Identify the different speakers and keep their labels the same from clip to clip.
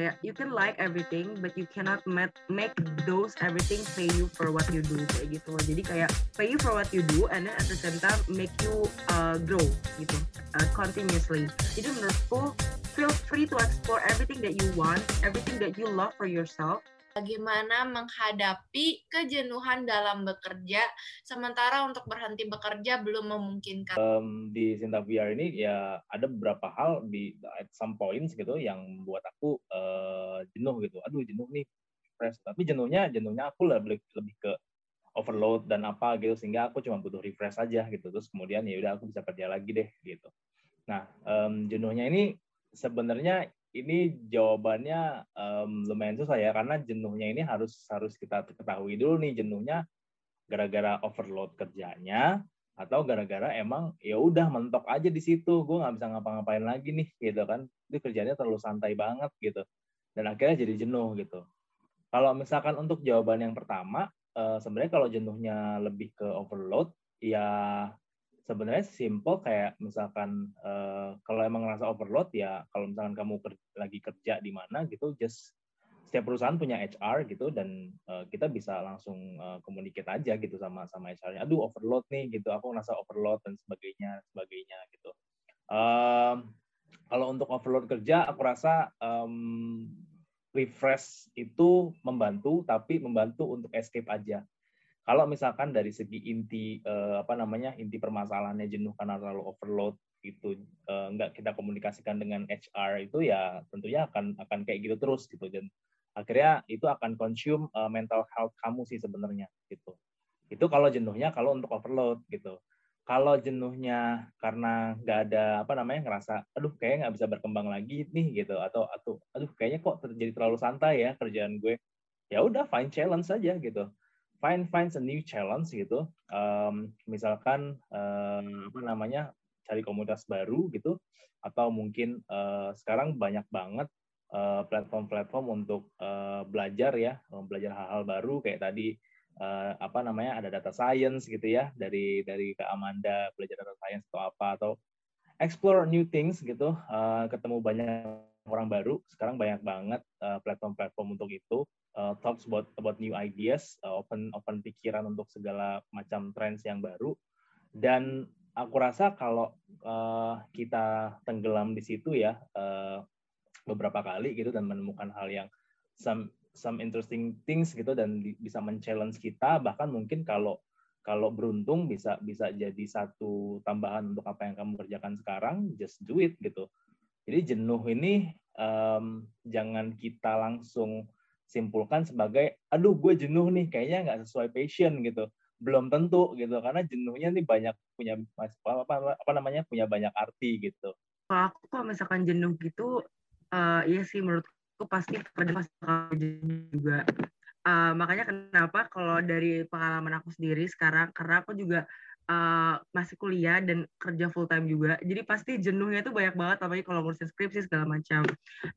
Speaker 1: kayak you can like everything but you cannot make, those everything pay you for what you do kayak gitu jadi kayak pay you for what you do and then at the same time make you uh, grow gitu uh, continuously. Jadi menurutku feel free to explore everything that you want everything that you love for yourself
Speaker 2: bagaimana menghadapi kejenuhan dalam bekerja sementara untuk berhenti bekerja belum memungkinkan.
Speaker 3: Um, di Sinta VR ini ya ada beberapa hal di at some points gitu yang buat aku uh, jenuh gitu. Aduh jenuh nih, fresh. Tapi jenuhnya jenuhnya aku lebih lebih ke overload dan apa gitu sehingga aku cuma butuh refresh aja gitu. Terus kemudian ya udah aku bisa kerja lagi deh gitu. Nah um, jenuhnya ini sebenarnya ini jawabannya um, lumayan susah ya karena jenuhnya ini harus harus kita ketahui dulu nih jenuhnya gara-gara overload kerjanya atau gara-gara emang ya udah mentok aja di situ gue nggak bisa ngapa-ngapain lagi nih gitu kan. Itu kerjanya terlalu santai banget gitu. Dan akhirnya jadi jenuh gitu. Kalau misalkan untuk jawaban yang pertama uh, sebenarnya kalau jenuhnya lebih ke overload ya sebenarnya simple kayak misalkan uh, kalau emang ngerasa overload ya kalau misalkan kamu ker lagi kerja di mana gitu just setiap perusahaan punya HR gitu dan uh, kita bisa langsung uh, aja gitu sama sama HR-nya. Aduh overload nih gitu, aku ngerasa overload dan sebagainya sebagainya gitu. Um, kalau untuk overload kerja, aku rasa um, refresh itu membantu, tapi membantu untuk escape aja kalau misalkan dari segi inti uh, apa namanya inti permasalahannya jenuh karena terlalu overload itu uh, nggak kita komunikasikan dengan HR itu ya tentunya akan akan kayak gitu terus gitu. Dan akhirnya itu akan consume uh, mental health kamu sih sebenarnya gitu. Itu kalau jenuhnya kalau untuk overload gitu. Kalau jenuhnya karena nggak ada apa namanya ngerasa aduh kayaknya nggak bisa berkembang lagi nih gitu. Atau atau aduh kayaknya kok terjadi terlalu santai ya kerjaan gue. Ya udah find challenge saja gitu find finds a new challenge gitu. Um, misalkan um, apa namanya cari komunitas baru gitu, atau mungkin uh, sekarang banyak banget platform-platform uh, untuk uh, belajar ya, belajar hal-hal baru kayak tadi uh, apa namanya ada data science gitu ya dari dari Kak Amanda belajar data science atau apa atau explore new things gitu, uh, ketemu banyak orang baru. Sekarang banyak banget platform-platform uh, untuk itu uh, talks about about new ideas, uh, open open pikiran untuk segala macam trends yang baru. Dan aku rasa kalau uh, kita tenggelam di situ ya uh, beberapa kali gitu dan menemukan hal yang some some interesting things gitu dan di, bisa men-challenge kita bahkan mungkin kalau kalau beruntung bisa bisa jadi satu tambahan untuk apa yang kamu kerjakan sekarang just do it gitu jadi jenuh ini um, jangan kita langsung simpulkan sebagai aduh gue jenuh nih kayaknya nggak sesuai passion gitu. Belum tentu gitu. Karena jenuhnya nih banyak punya apa, apa, apa namanya punya banyak arti gitu.
Speaker 1: Kalau aku kalau misalkan jenuh gitu uh, iya sih menurutku pasti pada masa jenuh juga. Uh, makanya kenapa kalau dari pengalaman aku sendiri sekarang karena aku juga uh, masih kuliah dan kerja full time juga. Jadi pasti jenuhnya itu banyak banget apalagi kalau ngurusin skripsi segala macam.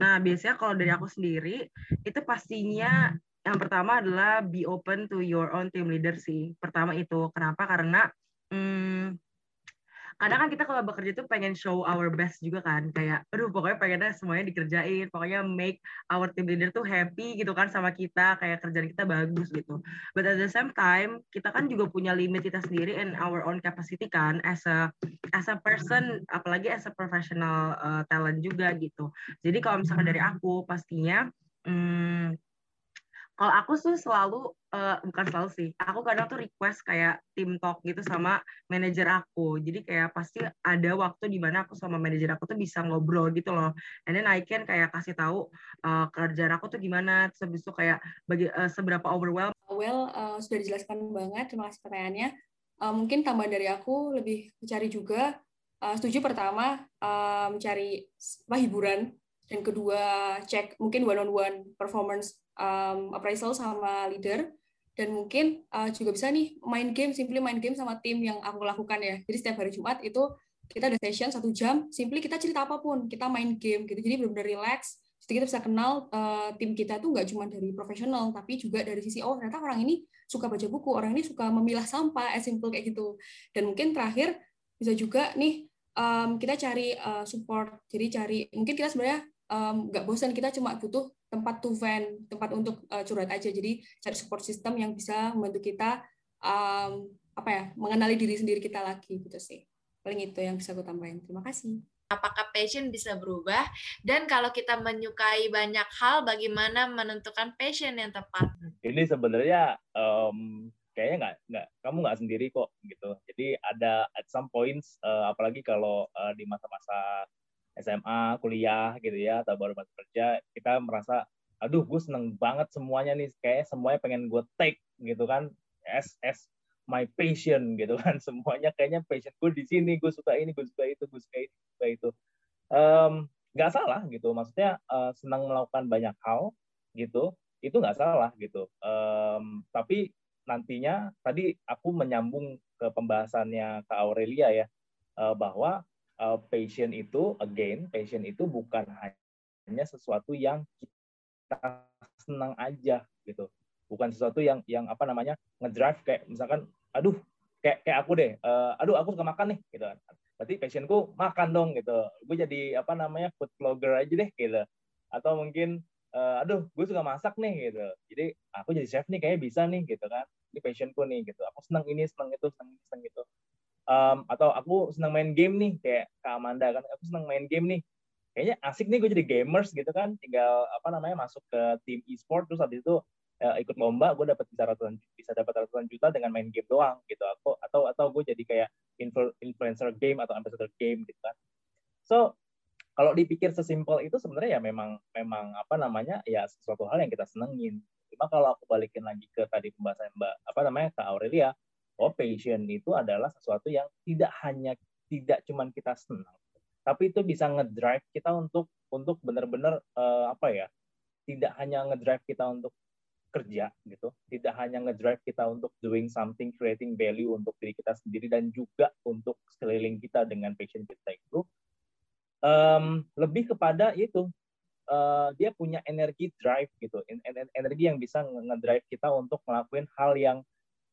Speaker 1: Nah, biasanya kalau dari aku sendiri itu pastinya yang pertama adalah be open to your own team leader sih. Pertama itu. Kenapa? Karena kadang kan kita kalau bekerja tuh pengen show our best juga kan kayak aduh pokoknya pengennya semuanya dikerjain pokoknya make our team leader tuh happy gitu kan sama kita kayak kerjaan kita bagus gitu. But at the same time kita kan juga punya limit kita sendiri and our own capacity kan as a as a person apalagi as a professional uh, talent juga gitu. Jadi kalau misalkan dari aku pastinya hmm, kalau aku tuh selalu uh, bukan selalu sih aku kadang tuh request kayak tim talk gitu sama manajer aku. Jadi kayak pasti ada waktu di mana aku sama manajer aku tuh bisa ngobrol gitu loh. And then I can kayak kasih tahu uh, kerjaan aku tuh gimana. Terus itu kayak bagi uh, seberapa overwhelmed
Speaker 4: well uh, sudah dijelaskan banget terima kasih pertanyaannya. Uh, mungkin tambahan dari aku lebih mencari juga. Uh, setuju pertama uh, mencari apa hiburan dan kedua cek mungkin one on one performance um, appraisal sama leader. Dan mungkin uh, juga bisa nih main game simply main game sama tim yang aku lakukan ya. Jadi setiap hari Jumat itu kita ada session satu jam simply kita cerita apa pun kita main game gitu. Jadi benar-benar relax. Jadi kita bisa kenal uh, tim kita tuh nggak cuma dari profesional tapi juga dari sisi oh ternyata orang ini suka baca buku orang ini suka memilah sampah as simple kayak gitu. Dan mungkin terakhir bisa juga nih um, kita cari uh, support. Jadi cari mungkin kita sebenarnya nggak um, bosan kita cuma butuh tempat to vent tempat untuk uh, curhat aja. Jadi cari support system yang bisa membantu kita um, apa ya mengenali diri sendiri kita lagi gitu sih. Paling itu yang bisa gue tambahin. Terima kasih.
Speaker 2: Apakah passion bisa berubah? Dan kalau kita menyukai banyak hal bagaimana menentukan passion yang tepat?
Speaker 3: Ini sebenarnya um, kayaknya nggak nggak kamu nggak sendiri kok gitu. Jadi ada at some points uh, apalagi kalau uh, di masa-masa SMA kuliah gitu ya atau baru masuk kerja kita merasa aduh gue seneng banget semuanya nih kayak semuanya pengen gue take gitu kan. As as my passion gitu kan semuanya kayaknya passion gue di sini gue suka ini gue suka itu gue suka itu suka itu. Um, salah gitu maksudnya uh, senang melakukan banyak hal gitu itu nggak salah gitu. Um, tapi nantinya tadi aku menyambung ke pembahasannya ke Aurelia ya uh, bahwa uh, passion itu again passion itu bukan hanya sesuatu yang kita senang aja gitu. Bukan sesuatu yang yang apa namanya ngedrive kayak misalkan aduh kayak kayak aku deh uh, aduh aku suka makan nih gitu kan. Berarti passionku makan dong gitu. Gue jadi apa namanya food vlogger aja deh gitu. Atau mungkin uh, aduh gue suka masak nih gitu. Jadi aku jadi chef nih kayaknya bisa nih gitu kan. Ini passionku nih gitu. Aku senang ini senang itu senang ini senang itu um, atau aku senang main game nih kayak Kak Amanda kan aku senang main game nih. Kayaknya asik nih gue jadi gamers gitu kan. Tinggal apa namanya masuk ke tim e-sport terus habis itu uh, ikut lomba gue dapat bisa ratusan bisa dapat ratusan juta dengan main game doang gitu. Aku atau atau gue jadi kayak influencer game atau ambassador game gitu kan. So kalau dipikir sesimpel itu sebenarnya ya memang memang apa namanya ya sesuatu hal yang kita senengin. Cuma kalau aku balikin lagi ke tadi pembahasan Mbak apa namanya Kak Aurelia, oh passion itu adalah sesuatu yang tidak hanya tidak cuman kita senang, tapi itu bisa ngedrive kita untuk untuk benar-benar uh, apa ya? Tidak hanya ngedrive kita untuk kerja gitu, tidak hanya ngedrive kita untuk doing something, creating value untuk diri kita sendiri dan juga untuk sekeliling kita dengan passion kita itu, um, lebih kepada itu uh, dia punya energi drive gitu energi yang bisa ngedrive kita untuk ngelakuin hal yang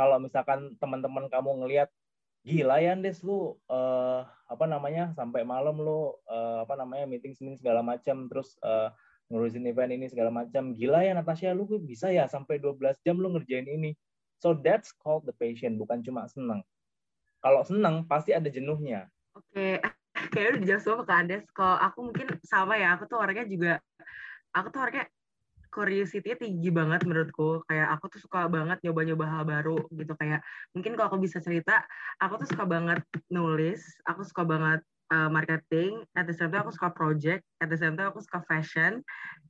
Speaker 3: kalau misalkan teman-teman kamu ngelihat gila ya Des lu uh, apa namanya sampai malam lu uh, apa namanya meeting meeting segala macam terus uh, ngurusin event ini segala macam gila ya Natasha lu bisa ya sampai 12 jam lu ngerjain ini? So that's called the passion bukan cuma senang. Kalau senang pasti ada jenuhnya.
Speaker 1: Oke okay kayak udah dijawab semua ke Andes. Kalau aku mungkin sama ya, aku tuh orangnya juga, aku tuh orangnya curiosity tinggi banget menurutku. Kayak aku tuh suka banget nyoba-nyoba hal baru gitu. Kayak mungkin kalau aku bisa cerita, aku tuh suka banget nulis, aku suka banget uh, marketing, at the same time aku suka project, at the same time aku suka fashion.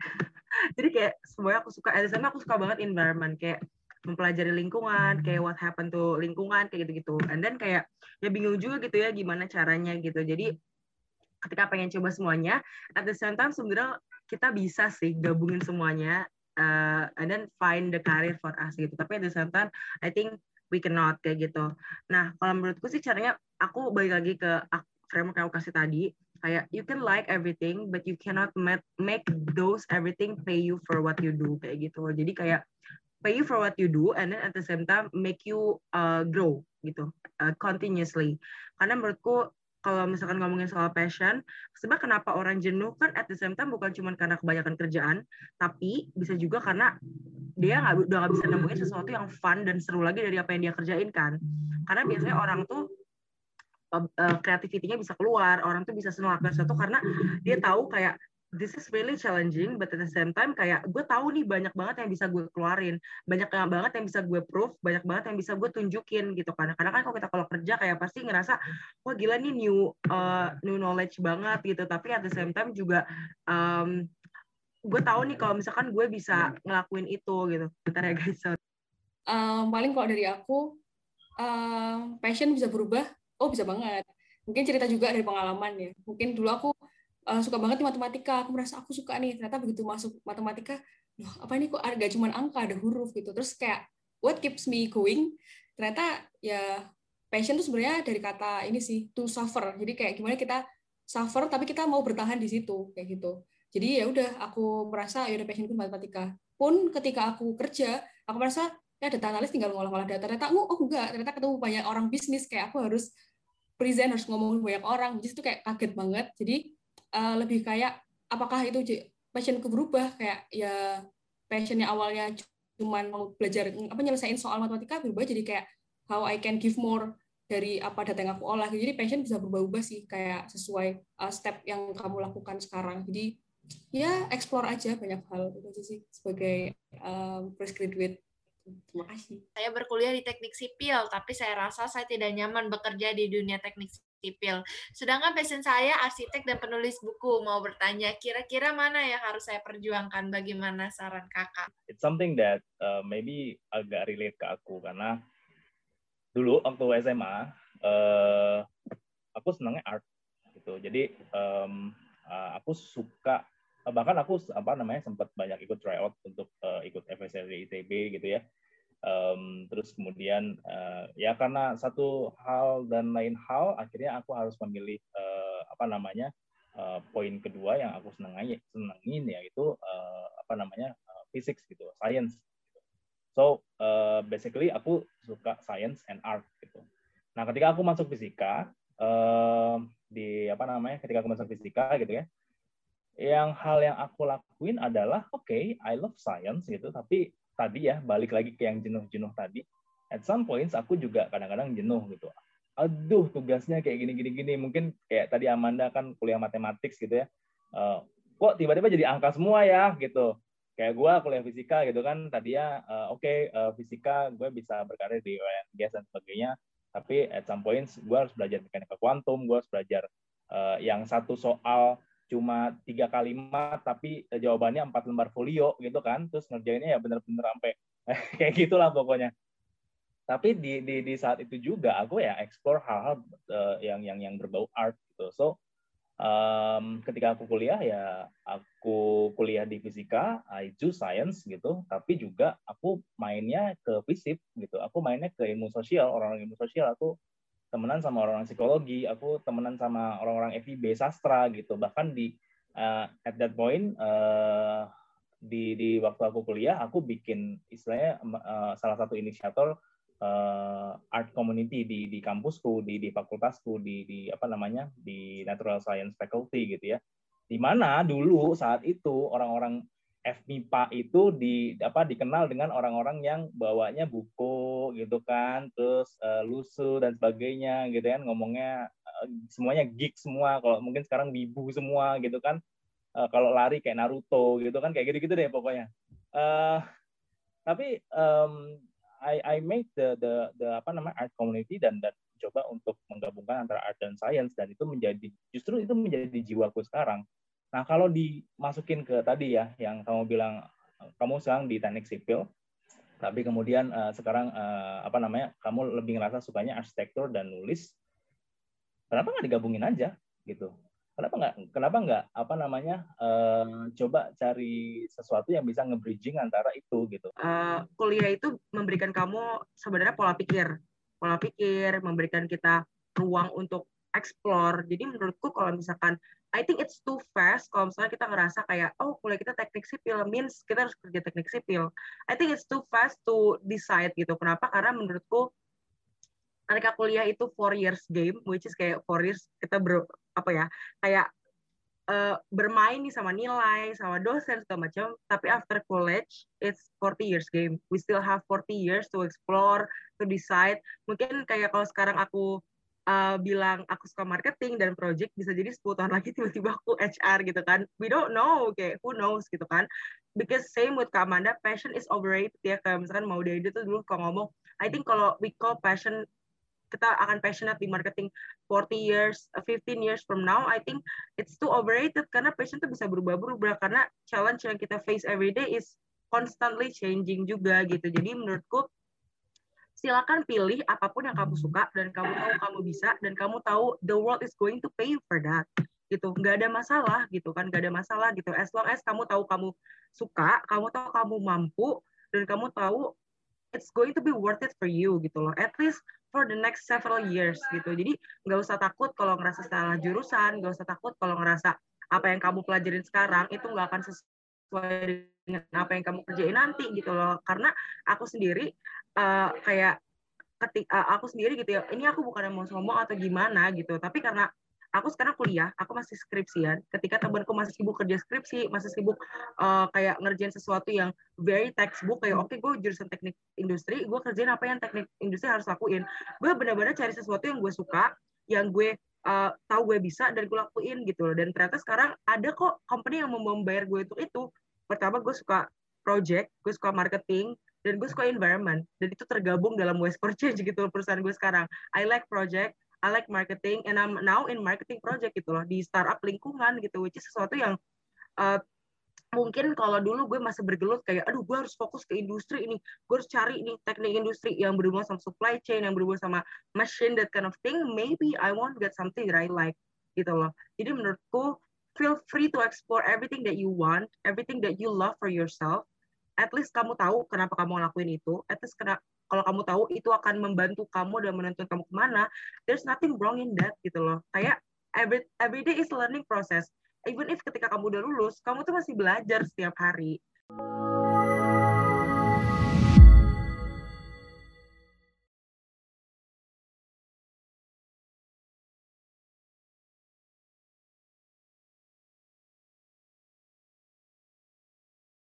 Speaker 1: Jadi kayak semuanya aku suka, at the same time aku suka banget environment. Kayak mempelajari lingkungan, kayak what happened to lingkungan, kayak gitu-gitu. And then kayak ya bingung juga gitu ya gimana caranya gitu. Jadi ketika pengen coba semuanya, at the same time sebenarnya kita bisa sih gabungin semuanya uh, and then find the career for us gitu. Tapi at the I think we cannot kayak gitu. Nah, kalau menurutku sih caranya aku balik lagi ke framework yang aku kasih tadi, kayak you can like everything but you cannot make those everything pay you for what you do kayak gitu. Jadi kayak pay you for what you do and then at the same time make you uh, grow gitu uh, continuously karena menurutku kalau misalkan ngomongin soal passion, sebab kenapa orang jenuh kan at the same time bukan cuma karena kebanyakan kerjaan, tapi bisa juga karena dia nggak udah nggak bisa nemuin sesuatu yang fun dan seru lagi dari apa yang dia kerjain kan. Karena biasanya orang tuh uh, uh kreativitinya bisa keluar, orang tuh bisa senang sesuatu karena dia tahu kayak this is really challenging, but at the same time kayak gue tahu nih banyak banget yang bisa gue keluarin, banyak banget yang bisa gue proof, banyak banget yang bisa gue tunjukin gitu kan. Karena kan kalau kita kalau kerja kayak pasti ngerasa wah gila nih new uh, new knowledge banget gitu, tapi at the same time juga um, gue tahu nih kalau misalkan gue bisa ngelakuin itu gitu. Bentar ya guys.
Speaker 4: Um, paling kalau dari aku um, passion bisa berubah. Oh bisa banget. Mungkin cerita juga dari pengalaman ya. Mungkin dulu aku uh, suka banget di matematika. Aku merasa aku suka nih. Ternyata begitu masuk matematika loh apa ini kok ada cuma angka ada huruf gitu. Terus kayak what keeps me going? Ternyata ya passion tuh sebenarnya dari kata ini sih to suffer. Jadi kayak gimana kita suffer tapi kita mau bertahan di situ kayak gitu. Jadi ya udah aku merasa ya udah passionku matematika. Pun ketika aku kerja aku merasa ya data analis tinggal ngolah-ngolah data. Ternyata oh, oh enggak. Ternyata ketemu banyak orang bisnis kayak aku harus present harus ngomongin banyak orang. Jadi itu kayak kaget banget. Jadi uh, lebih kayak apakah itu passionku berubah? Kayak ya passionnya awalnya cuman mau belajar apa nyelesain soal matematika berubah jadi kayak how I can give more dari apa data yang aku olah. Jadi passion bisa berubah-ubah sih kayak sesuai uh, step yang kamu lakukan sekarang. Jadi ya explore aja banyak hal itu sih sebagai um, fresh graduate. Terima kasih.
Speaker 2: Saya berkuliah di teknik sipil, tapi saya rasa saya tidak nyaman bekerja di dunia teknik sipil. Sedangkan passion saya arsitek dan penulis buku. Mau bertanya, kira-kira mana yang harus saya perjuangkan? Bagaimana saran kakak?
Speaker 3: It's something that uh, maybe agak relate ke aku karena dulu waktu SMA uh, aku senangnya art gitu. Jadi um, uh, aku suka bahkan aku apa namanya sempat banyak ikut tryout untuk uh, ikut FSLD ITB gitu ya um, terus kemudian uh, ya karena satu hal dan lain hal akhirnya aku harus memilih uh, apa namanya uh, poin kedua yang aku senangi senangin yaitu uh, apa namanya uh, physics gitu science so uh, basically aku suka science and art gitu. Nah ketika aku masuk fisika uh, di apa namanya ketika aku masuk fisika gitu ya yang hal yang aku lakuin adalah oke okay, I love science gitu tapi tadi ya balik lagi ke yang jenuh-jenuh tadi. At some points aku juga kadang-kadang jenuh gitu. Aduh tugasnya kayak gini gini gini mungkin kayak tadi Amanda kan kuliah matematik gitu ya. Uh, kok tiba-tiba jadi angka semua ya gitu. Kayak gue kuliah fisika gitu kan tadi ya. Uh, oke okay, uh, fisika gue bisa berkarir di gas dan sebagainya. Tapi at some points gue harus belajar mekanika kuantum gue harus belajar yang satu soal cuma tiga kalimat tapi jawabannya empat lembar folio gitu kan. Terus ngerjainnya ya bener-bener sampai kayak gitulah pokoknya. Tapi di, di di saat itu juga aku ya explore hal-hal uh, yang yang yang berbau art gitu. So um, ketika aku kuliah ya aku kuliah di fisika I do science gitu. Tapi juga aku mainnya ke fisip gitu. Aku mainnya ke ilmu sosial orang-orang ilmu sosial. Aku temenan sama orang-orang psikologi, aku temenan sama orang-orang FIB sastra gitu. Bahkan di uh, at that point uh, di di waktu aku kuliah, aku bikin istilahnya uh, salah satu inisiator uh, art community di di kampusku, di di fakultasku, di di apa namanya di natural science faculty gitu ya. Di mana dulu saat itu orang-orang FMIPA itu di apa dikenal dengan orang-orang yang bawanya buku gitu kan, terus uh, lusu dan sebagainya gitu kan, ngomongnya uh, semuanya geek semua. Kalau mungkin sekarang bibu semua gitu kan. Uh, kalau lari kayak Naruto gitu kan, kayak gitu-gitu deh pokoknya. Uh, tapi um, I I make the the the apa namanya art community dan dan coba untuk menggabungkan antara art dan science dan itu menjadi justru itu menjadi jiwaku sekarang Nah, kalau dimasukin ke tadi ya, yang kamu bilang kamu sekarang di teknik sipil, tapi kemudian uh, sekarang uh, apa namanya, kamu lebih ngerasa sukanya arsitektur dan nulis, kenapa nggak digabungin aja gitu? Kenapa nggak kenapa nggak apa namanya uh, coba cari sesuatu yang bisa nge-bridging antara itu gitu?
Speaker 1: Uh, kuliah itu memberikan kamu sebenarnya pola pikir, pola pikir, memberikan kita ruang untuk explore. Jadi menurutku kalau misalkan I think it's too fast kalau misalnya kita ngerasa kayak oh kuliah kita teknik sipil means kita harus kerja teknik sipil. I think it's too fast to decide gitu. Kenapa? Karena menurutku ketika kuliah itu four years game, which is kayak four years kita ber apa ya kayak uh, bermain nih sama nilai, sama dosen segala macam. Tapi after college, it's 40 years game. We still have 40 years to explore, to decide. Mungkin kayak kalau sekarang aku uh, bilang aku suka marketing dan project bisa jadi 10 tahun lagi tiba-tiba aku HR gitu kan. We don't know kayak who knows gitu kan. Because same with Kak Amanda passion is overrated ya. Kayak misalkan mau dari itu dulu kalau ngomong I think kalau we call passion kita akan passionate di marketing 40 years, 15 years from now, I think it's too overrated karena passion itu bisa berubah-berubah. Karena challenge yang kita face every day is constantly changing juga gitu. Jadi menurutku silakan pilih apa pun yang kamu suka dan kamu tahu kamu bisa dan kamu tahu the world is going to pay you for that gitu. Nggak ada masalah gitu kan. Nggak ada masalah gitu. As long as kamu tahu kamu suka kamu tahu kamu mampu dan kamu tahu it's going to be worth it for you gitu loh. At least for the next several years gitu. Jadi nggak usah takut kalau ngerasa salah jurusan nggak usah takut kalau ngerasa apa yang kamu pelajarin sekarang itu nggak akan sesuai dengan apa yang kamu kerjain nanti gitu loh. Karena aku sendiri uh, kayak ketika uh, aku sendiri gitu ya ini aku bukan mau sombong atau gimana gitu. Tapi karena aku sekarang kuliah aku masih skripsian. Ketika temanku masih sibuk kerja skripsi masih sibuk uh, kayak ngerjain sesuatu yang very textbook kayak oke okay, gue jurusan teknik industri gue kerjain apa yang teknik industri harus lakuin. Gue benar-benar cari sesuatu yang gue suka yang gue uh, tahu gue bisa dan gue lakuin gitu loh. Dan ternyata sekarang ada kok company yang mau membayar gue untuk itu. Pertama gue suka project gue suka marketing dan gue suka environment. Dan itu tergabung dalam West Change gitu loh perusahaan gue sekarang. I like project I like marketing and I'm now in marketing project gitu loh. Di startup lingkungan gitu which is sesuatu yang uh, mungkin kalau dulu gue masih bergelut kayak aduh gue harus fokus ke industri ini. Gue harus cari ini teknik industri yang berhubungan sama supply chain yang berhubungan sama machine that kind of thing maybe I want get something that I like gitu loh. Jadi menurutku feel free to explore everything that you want everything that you love for yourself at least kamu tahu kenapa kamu ngelakuin itu. At least kena, kalau kamu tahu itu akan membantu kamu dan menentukan kamu ke mana. There's nothing wrong in that gitu loh. Kayak every every day is learning process. Even if ketika kamu udah lulus kamu tuh masih belajar setiap hari